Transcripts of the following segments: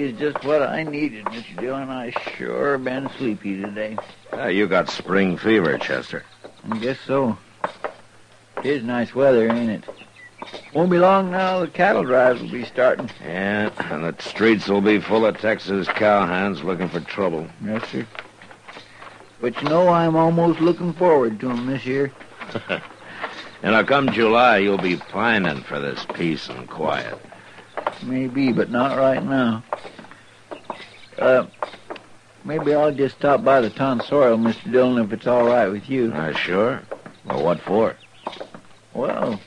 Is just what I needed, Mr. Dillon. I sure been sleepy today. Ah, you got spring fever, Chester. I guess so. It is nice weather, ain't it? Won't be long now. The cattle drives will be starting. Yeah, and the streets will be full of Texas cowhands looking for trouble. Yes, sir. But you know, I'm almost looking forward to 'em this year. And now come July, you'll be pining for this peace and quiet. Maybe, but not right now. Uh, maybe I'll just stop by the tonsorial, Mr. Dillon, if it's all right with you. Ah, sure. Well, what for? Well,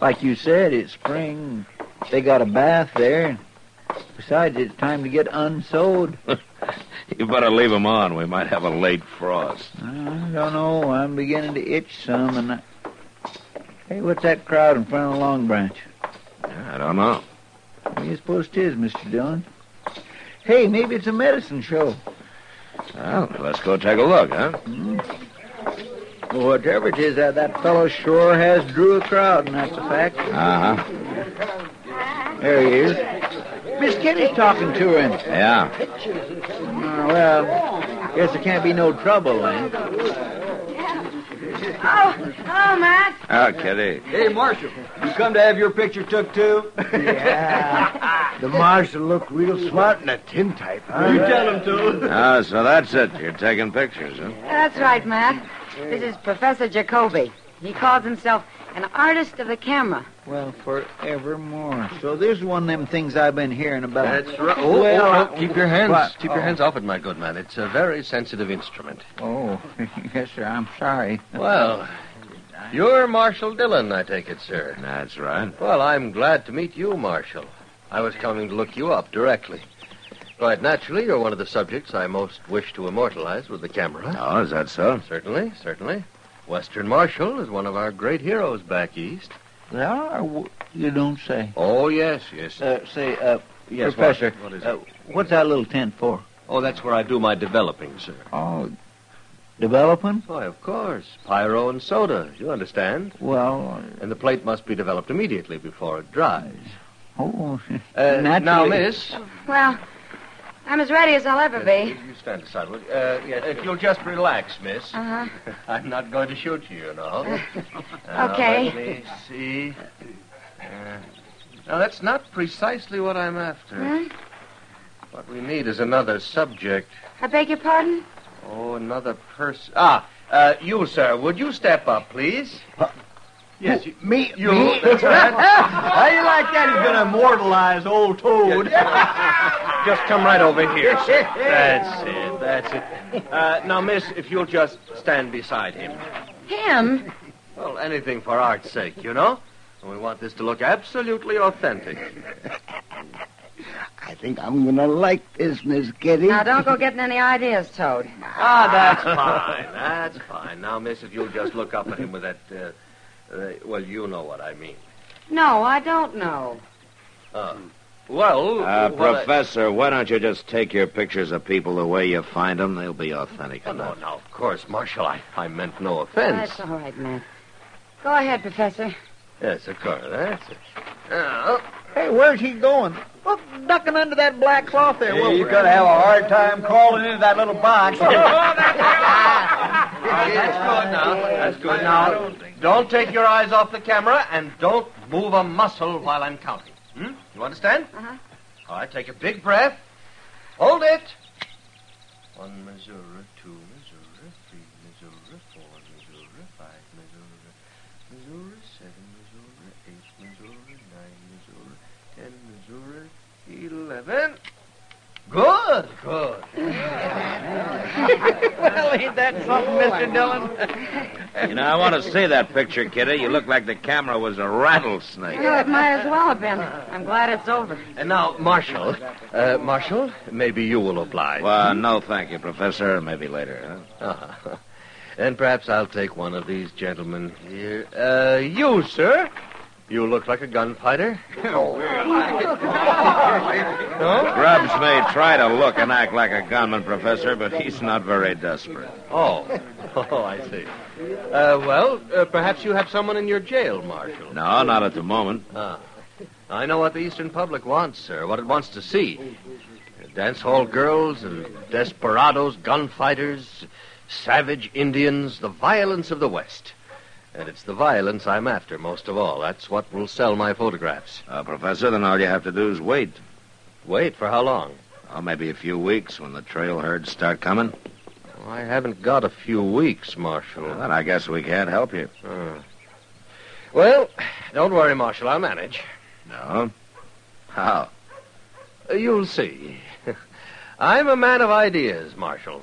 like you said, it's spring. They got a bath there. Besides, it's time to get unsewed. You better leave 'em on. We might have a late frost. I don't know. I'm beginning to itch some, and I... Hey, what's that crowd in front of the Long Branch? I don't know. What do you suppose it is, Mr. Dillon? Hey, maybe it's a medicine show. Well, let's go take a look, huh? Well, whatever it is, that, that fellow sure has drew a crowd, and that's a fact. Uh-huh. There he is. Miss Kitty's talking to him. Yeah. Uh, well, guess there can't be no trouble then. Oh, hello, Matt. Oh, Kitty. Hey, Marshal, you come to have your picture took too? Yeah. The marshal looked real smart in a tintype, huh? You tell him to. Oh, so that's it. You're taking pictures, huh? That's right, Matt. This is Professor Jacoby. He calls himself an artist of the camera. Well, forevermore. So this is one of them things I've been hearing about. That's right. Oh, well, oh, oh, oh keep your hands, What? keep your Oh. hands off it, my good man. It's a very sensitive instrument. Oh, yes, sir. I'm sorry. Well, you're Marshal Dillon, I take it, sir. That's right. Well, I'm glad to meet you, Marshal. I was coming to look you up directly. Quite naturally, you're one of the subjects I most wish to immortalize with the camera. Oh, is that so? Certainly, certainly. Western Marshal is one of our great heroes back east. There are. w- You don't say. Oh, yes, yes. Uh, say, uh, yes, Professor, What, what is uh, what's that little tent for? Oh, that's where I do my developing, sir. Oh, developing? Why, of course. Pyro and soda, you understand. Well, And the plate must be developed immediately before it dries. oh, Uh, now, naturally. miss. Well, I'm as ready as I'll ever be. You stand aside, will you? Uh, yeah, if you'll just relax, miss. Uh-huh. I'm not going to shoot you, you know. Now, Okay. Let me see. Uh, now, that's not precisely what I'm after. Hmm? What we need is another subject. I beg your pardon? Oh, another person. Ah, uh, you, sir. Would you step up, please? Yes, you. Me, You. me? That's right. How you like that? He's gonna immortalize old Toad. Just come right over here. That's it. That's it. Uh, now, miss, if you'll just stand beside him. Him? Well, anything for art's sake, you know? And we want this to look absolutely authentic. I I think I'm gonna like this, Miss Kitty. Now, don't go getting any ideas, Toad. Ah, that's fine. That's fine. Now, miss, if you'll just look up at him with that, uh, uh, well, you know what I mean. No, I don't know. Uh, well, Uh, what I- Professor, why don't you just take your pictures of people the way you find them? They'll be authentic Oh, no, enough. no, of course, Marshal. I, I meant no offense. That's all right, Matt. Go ahead, Professor. Yes, of course. That's it. Uh, Hey, where's he going? Look, ducking under that black cloth there. Hey, Wilbur. you're gonna have a hard time crawling into that little box. that's good now. That's good now. Don't take your eyes off the camera and don't move a muscle while I'm counting. Hmm? You understand? Uh-huh. All right, take a big breath. Hold it. One Missouri, two Missouri, three Missouri, four Missouri, five Missouri, Missouri, seven Missouri, eight Missouri, nine Missouri, ten Missouri, eleven. Good, good. well, ain't that something, Mr. Dillon? You know, I want to see that picture, Kitty. You look like the camera was a rattlesnake. Well, it might as well have been. I'm glad it's over. And now, Marshal, uh, Marshal, maybe you will oblige. Well, no, thank you, Professor. Maybe later, huh? Uh-huh. And perhaps I'll take one of these gentlemen here. Uh, you, sir. You look like a gunfighter. no? Grubbs may try to look and act like a gunman, Professor, but he's not very desperate. Oh. Oh, I see. Uh, well, uh, perhaps you have someone in your jail, Marshal. No, not at the moment. Ah. I know what the Eastern public wants, sir, what it wants to see. Dance hall girls and desperados, gunfighters, savage Indians, the violence of the West. And it's the violence I'm after most of all. That's what will sell my photographs. Uh, Professor, then all you have to do is wait. Wait, for how long? Oh, maybe a few weeks when the trail herds start coming. I haven't got a few weeks, Marshal. Well, then I guess we can't help you. Uh. Well, don't worry, Marshal. I'll manage. No? How? You'll see. I'm a man of ideas, Marshal.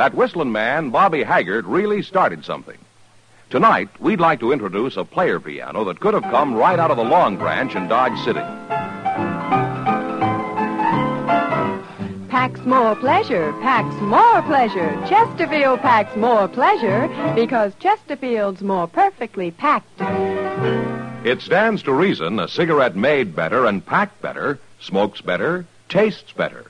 That whistling man, Bobby Haggart, really started something. Tonight, we'd like to introduce a player piano that could have come right out of the Long Branch in Dodge City. Packs more pleasure, packs more pleasure. Chesterfield packs more pleasure because Chesterfield's more perfectly packed. It stands to reason a cigarette made better and packed better smokes better, tastes better.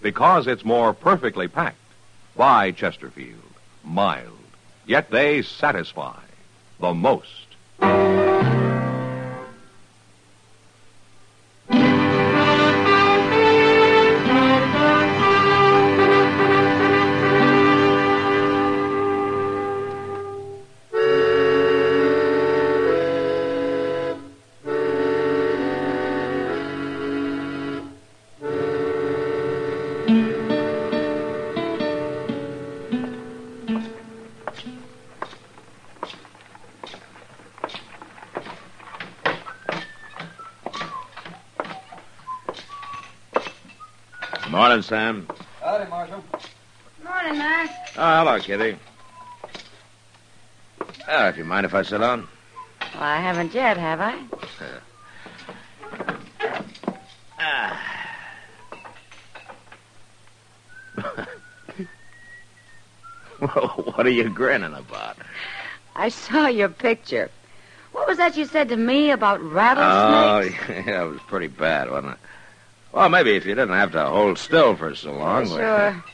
because it's more perfectly packed. By Chesterfield. Mild. Yet they satisfy the most. Morning, Sam. Howdy, Marshal. Morning, Matt. Oh, hello, Kitty. Uh, if you mind if I sit down? Well, I haven't yet, have I? well, what are you grinning about? I saw your picture. What was that you said to me about rattlesnakes? Oh, yeah, it was pretty bad, wasn't it? Well, maybe if you didn't have to hold still for so long. we- sure.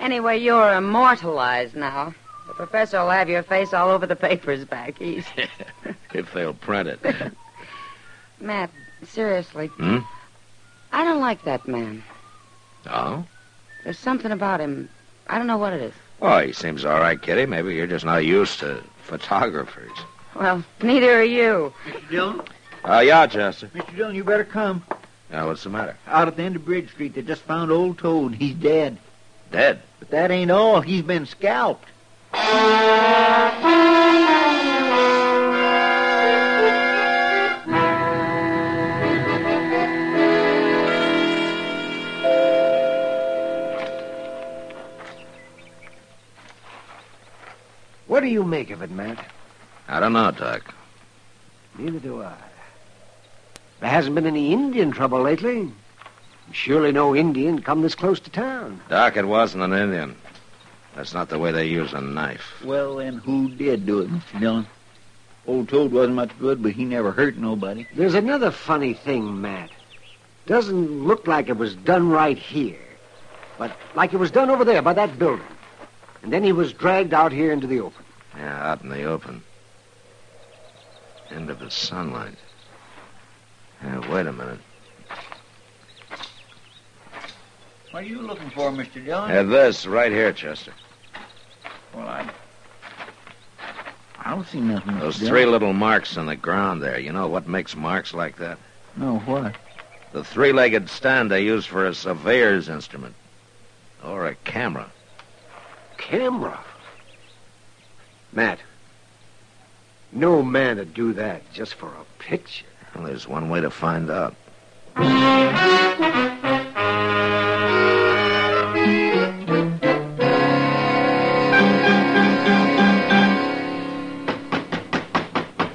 Anyway, you're immortalized now. The professor will have your face all over the papers back east. if they'll print it. Matt, seriously, Hmm? I don't like that man. Oh? There's something about him. I don't know what it is. Oh, he seems all right, Kitty. Maybe you're just not used to photographers. Well, neither are you. Mr. Dillon? Uh, yeah, Chester. Mr. Dillon, you better come. Yeah, what's the matter? Out at the end of Bridge Street, they just found old Toad. He's dead. Dead? But that ain't all. He's been scalped. What do you make of it, Matt? I don't know, Doc. Neither do I. There hasn't been any Indian trouble lately. Surely no Indian come this close to town. Doc, it wasn't an Indian. That's not the way they use a knife. Well, then, who did do it, Mr. Dillon? Old Toad wasn't much good, but he never hurt nobody. There's another funny thing, Matt. Doesn't look like it was done right here, but like it was done over there by that building. And then he was dragged out here into the open. Yeah, out in the open. Into the sunlight. Yeah, wait a minute. What are you looking for, Mr. Dillon? Yeah, uh, this right here, Chester. Well, I... I don't see nothing. Mr. Those Dillon. three little marks on the ground there. You know what makes marks like that? No, what? The three-legged stand they use for a surveyor's instrument. Or a camera. Camera. Matt, no man would do that just for a picture. Well, there's one way to find out.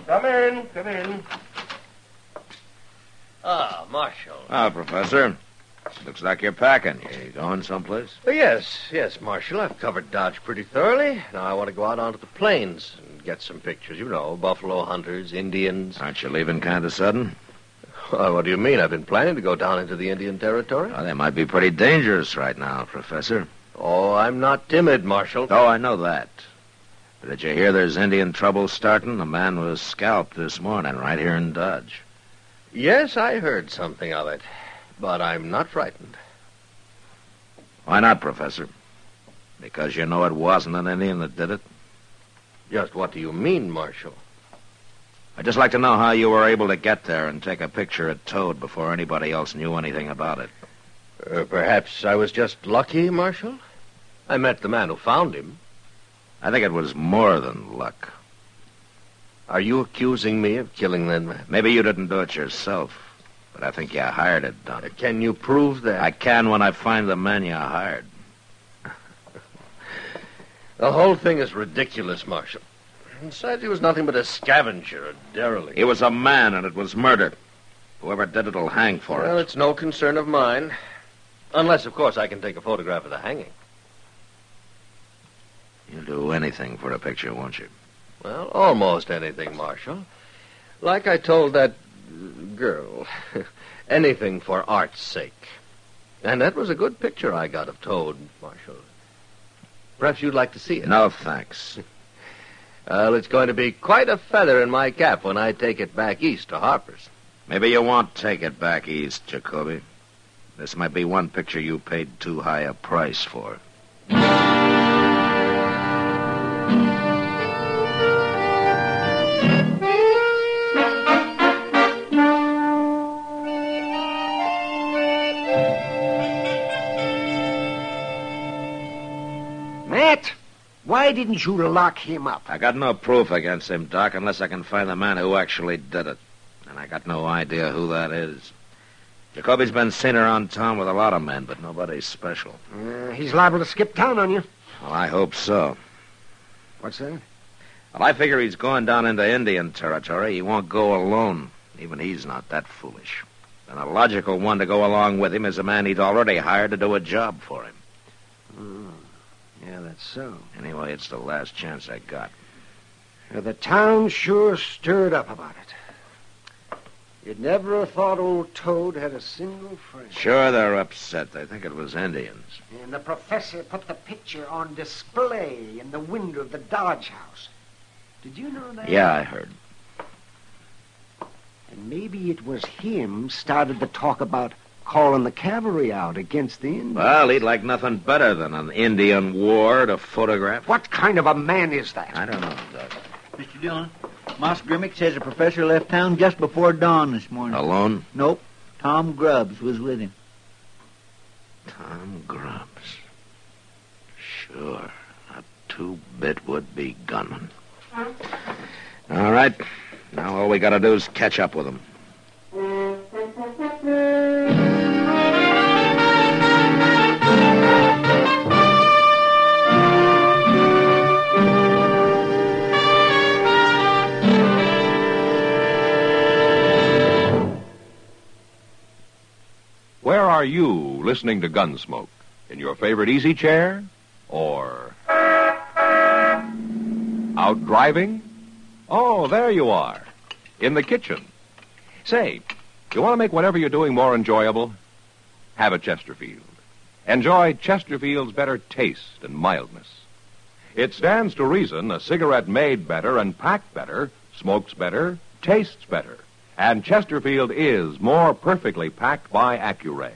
Come in, come in. Ah, Marshal. Ah, Professor. Looks like you're packing. You going someplace? Oh, yes, yes, Marshal. I've covered Dodge pretty thoroughly. Now I want to go out onto the plains and get some pictures. You know, buffalo hunters, Indians. Aren't you leaving kind of sudden? Well, what do you mean? I've been planning to go down into the Indian territory. Oh, they might be pretty dangerous right now, Professor. Oh, I'm not timid, Marshal. Oh, I know that. But did you hear there's Indian trouble starting? A man was scalped this morning right here in Dodge. Yes, I heard something of it. But I'm not frightened. Why not, Professor? Because you know it wasn't an Indian that did it? Just what do you mean, Marshal? I'd just like to know how you were able to get there and take a picture of Toad before anybody else knew anything about it. Uh, perhaps I was just lucky, Marshal? I met the man who found him. I think it was more than luck. Are you accusing me of killing that man? Maybe you didn't do it yourself, but I think you hired it done. Uh, can you prove that? I can when I find the man you hired. The whole thing is ridiculous, Marshal. Besides, he was nothing but a scavenger, a derelict. He was a man, and it was murder. Whoever did it'll hang for well, it. Well, it's no concern of mine. Unless, of course, I can take a photograph of the hanging. You'll do anything for a picture, won't you? Well, almost anything, Marshal. Like I told that girl, anything for art's sake. And that was a good picture I got of Toad, Marshal. Perhaps you'd like to see it. No, thanks. Well, it's going to be quite a feather in my cap when I take it back east to Harper's. Maybe you won't take it back east, Jacoby. This might be one picture you paid too high a price for. Why didn't you lock him up? I got no proof against him, Doc, unless I can find the man who actually did it. And I got no idea who that is. Jacoby's been seen around town with a lot of men, but nobody special. Uh, he's liable to skip town on you. Well, I hope so. What's that? Well, I figure he's going down into Indian territory. He won't go alone. Even he's not that foolish. And a logical one to go along with him is a man he'd already hired to do a job for him. Oh, yeah, that's so. Anyway, it's the last chance I got. Uh, the town sure stirred up about it. You'd never have thought old Toad had a single friend. Sure, they're upset. They think it was Indians. And the professor put the picture on display in the window of the Dodge house. Did you know that? Yeah, I heard. And maybe it was him started the talk about calling the cavalry out against the Indians. Well, he'd like nothing better than an Indian war to photograph. What kind of a man is that? I don't know, Doc. Mr. Dillon, Moss Grimmick says the professor left town just before dawn this morning. Alone? Nope. Tom Grubbs was with him. Tom Grubbs. Sure. A two-bit would-be gunman. All right. Now all we gotta do is catch up with him. Are you listening to Gunsmoke? In your favorite easy chair? Or out driving? Oh, there you are. In the kitchen. Say, you want to make whatever you're doing more enjoyable? Have a Chesterfield. Enjoy Chesterfield's better taste and mildness. It stands to reason a cigarette made better and packed better smokes better, tastes better. And Chesterfield is more perfectly packed by Accuray.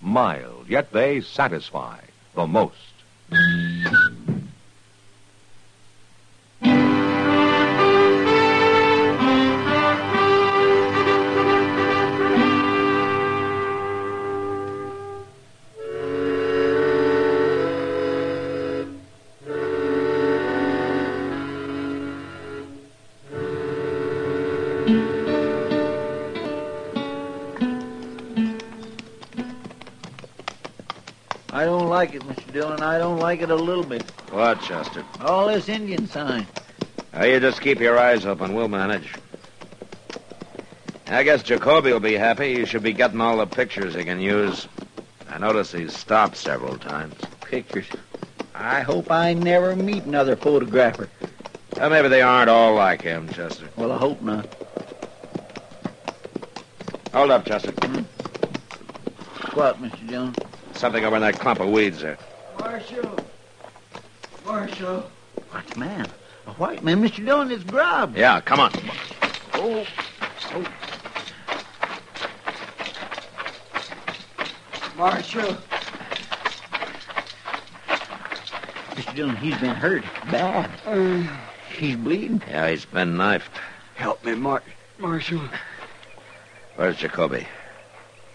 mild, yet they satisfy the most. Dillon. I don't like it a little bit. What, Chester? All this Indian sign. Now, you just keep your eyes open. We'll manage. I guess Jacoby will be happy. He should be getting all the pictures he can use. I notice he's stopped several times. Pictures. I hope I never meet another photographer. Well, maybe they aren't all like him, Chester. Well, I hope not. Hold up, Chester. What, Mr. Jones? Something over in that clump of weeds there. Marshal. Marshal. What man? A white man, Mr. Dillon, is Grubb. Yeah, come on. Oh. oh. Marshal. Mr. Dillon, he's been hurt. Bad. Uh. he's bleeding. Yeah, he's been knifed. Help me, Mar- Marshal. Where's Jacoby?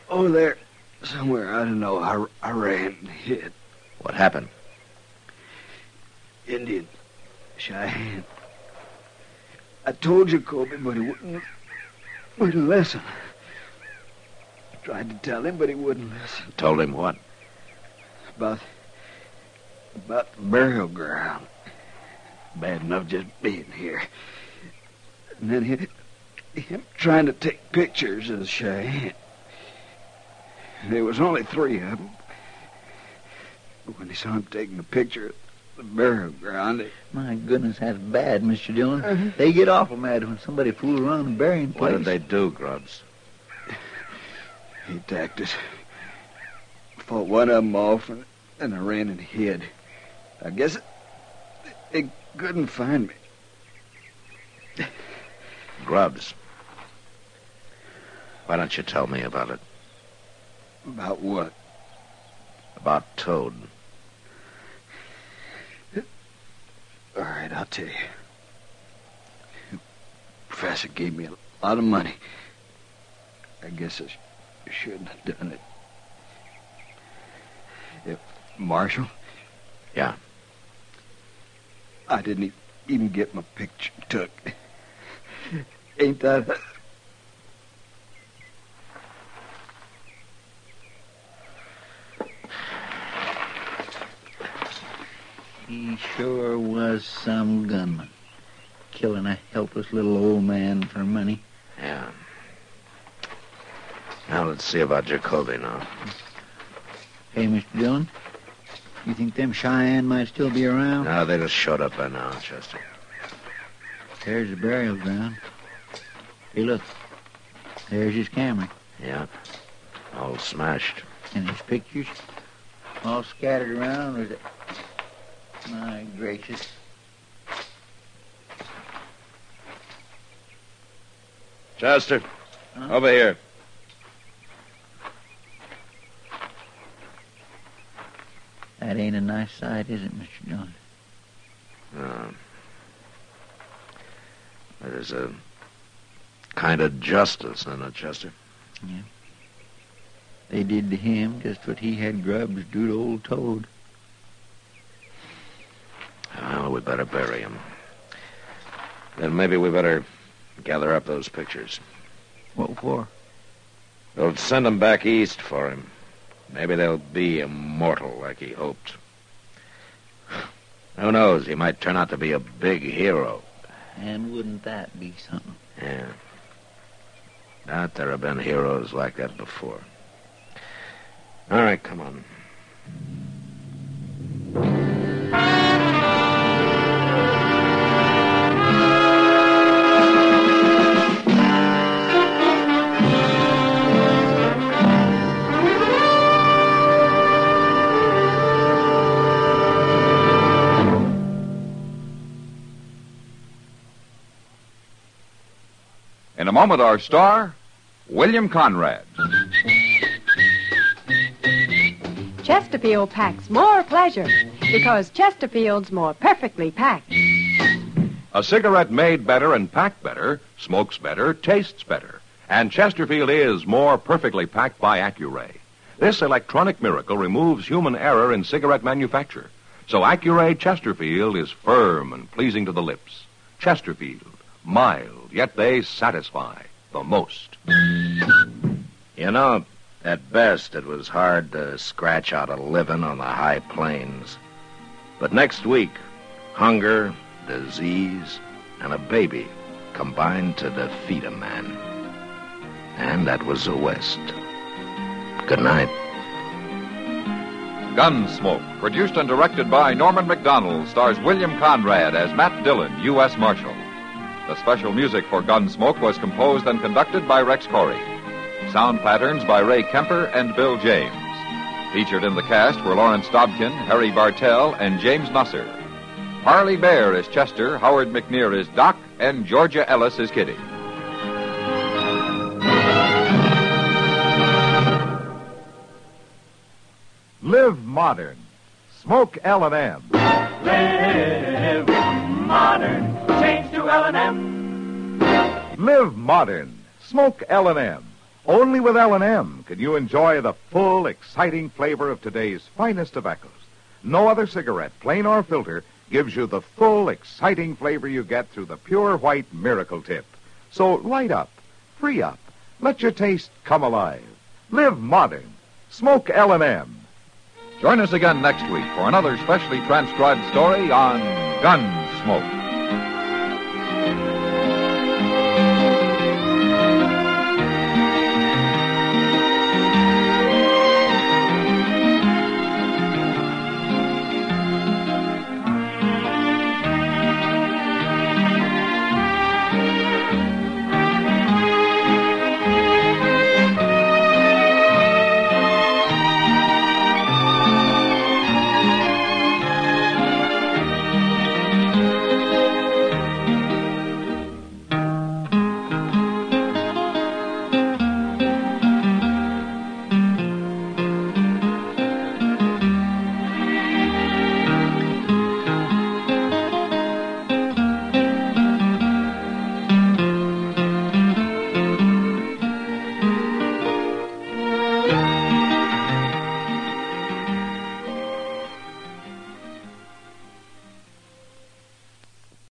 Oh, there. Somewhere, I don't know. I, I ran and hid. What happened? Indian. Cheyenne. I told you, Jacoby, but he wouldn't, wouldn't listen. Tried to tell him, but he wouldn't listen. Told him what? About, about the burial ground. Bad enough just being here. And then he, him trying to take pictures of Cheyenne. There was only three of them. But when he saw him taking a picture of the burial ground, it, My goodness, that's bad, Mr. Dillon. Uh-huh. They get awful mad when somebody fools around the burying place. What did they do, Grubbs? he attacked us. Fought one of them off, and, and I ran and hid. I guess they couldn't find me. Grubbs. Why don't you tell me about it? About what? About Toad. All right, I'll tell you. Professor gave me a lot of money. I guess I sh- shouldn't have done it. If Marshall? Yeah. I didn't e- even get my picture took. Ain't that... He sure was some gunman. Killing a helpless little old man for money. Yeah. Now let's see about Jacoby now. Hey, Mr. Dillon, you think them Cheyenne might still be around? No, they just showed up by now, Chester. There's the burial ground. Hey, look. There's his camera. Yeah. All smashed. And his pictures all scattered around with it. My gracious. Chester, Huh? over here. That ain't a nice sight, is it, Mr. Dillon? No. There's a kind of justice in it, Chester. Yeah. They did to him just what he had Grubbs do to old Toad. Well, we better bury him. Then maybe we better gather up those pictures. What for? We'll send them back east for him. Maybe they'll be immortal like he hoped. Who knows? He might turn out to be a big hero. And wouldn't that be something? Yeah. Doubt there have been heroes like that before. All right, come on. Moment, our star, William Conrad. Chesterfield packs more pleasure because Chesterfield's more perfectly packed. A cigarette made better and packed better, smokes better, tastes better. And Chesterfield is more perfectly packed by Accuray. This electronic miracle removes human error in cigarette manufacture. So Accuray Chesterfield is firm and pleasing to the lips. Chesterfield, mild, yet they satisfy the most. You know, at best, it was hard to scratch out a living on the high plains. But next week, hunger, disease, and a baby combined to defeat a man. And that was the West. Good night. Gunsmoke, produced and directed by Norman Macdonnell, stars William Conrad as Matt Dillon, U.S. Marshal. The special music for Gunsmoke was composed and conducted by Rex Koury. Sound patterns by Ray Kemper and Bill James. Featured in the cast were Lawrence Dobkin, Harry Bartell, and James Nusser. Parley Baer is Chester, Howard McNear is Doc, and Georgia Ellis is Kitty. Live modern. Smoke L&M. Live modern. L&M. Live modern. Smoke L&M. Only with L&M can you enjoy the full, exciting flavor of today's finest tobaccos. No other cigarette, plain or filter, gives you the full, exciting flavor you get through the pure white miracle tip. So light up, free up, let your taste come alive. Live modern. Smoke L&M. Join us again next week for another specially transcribed story on Gunsmoke.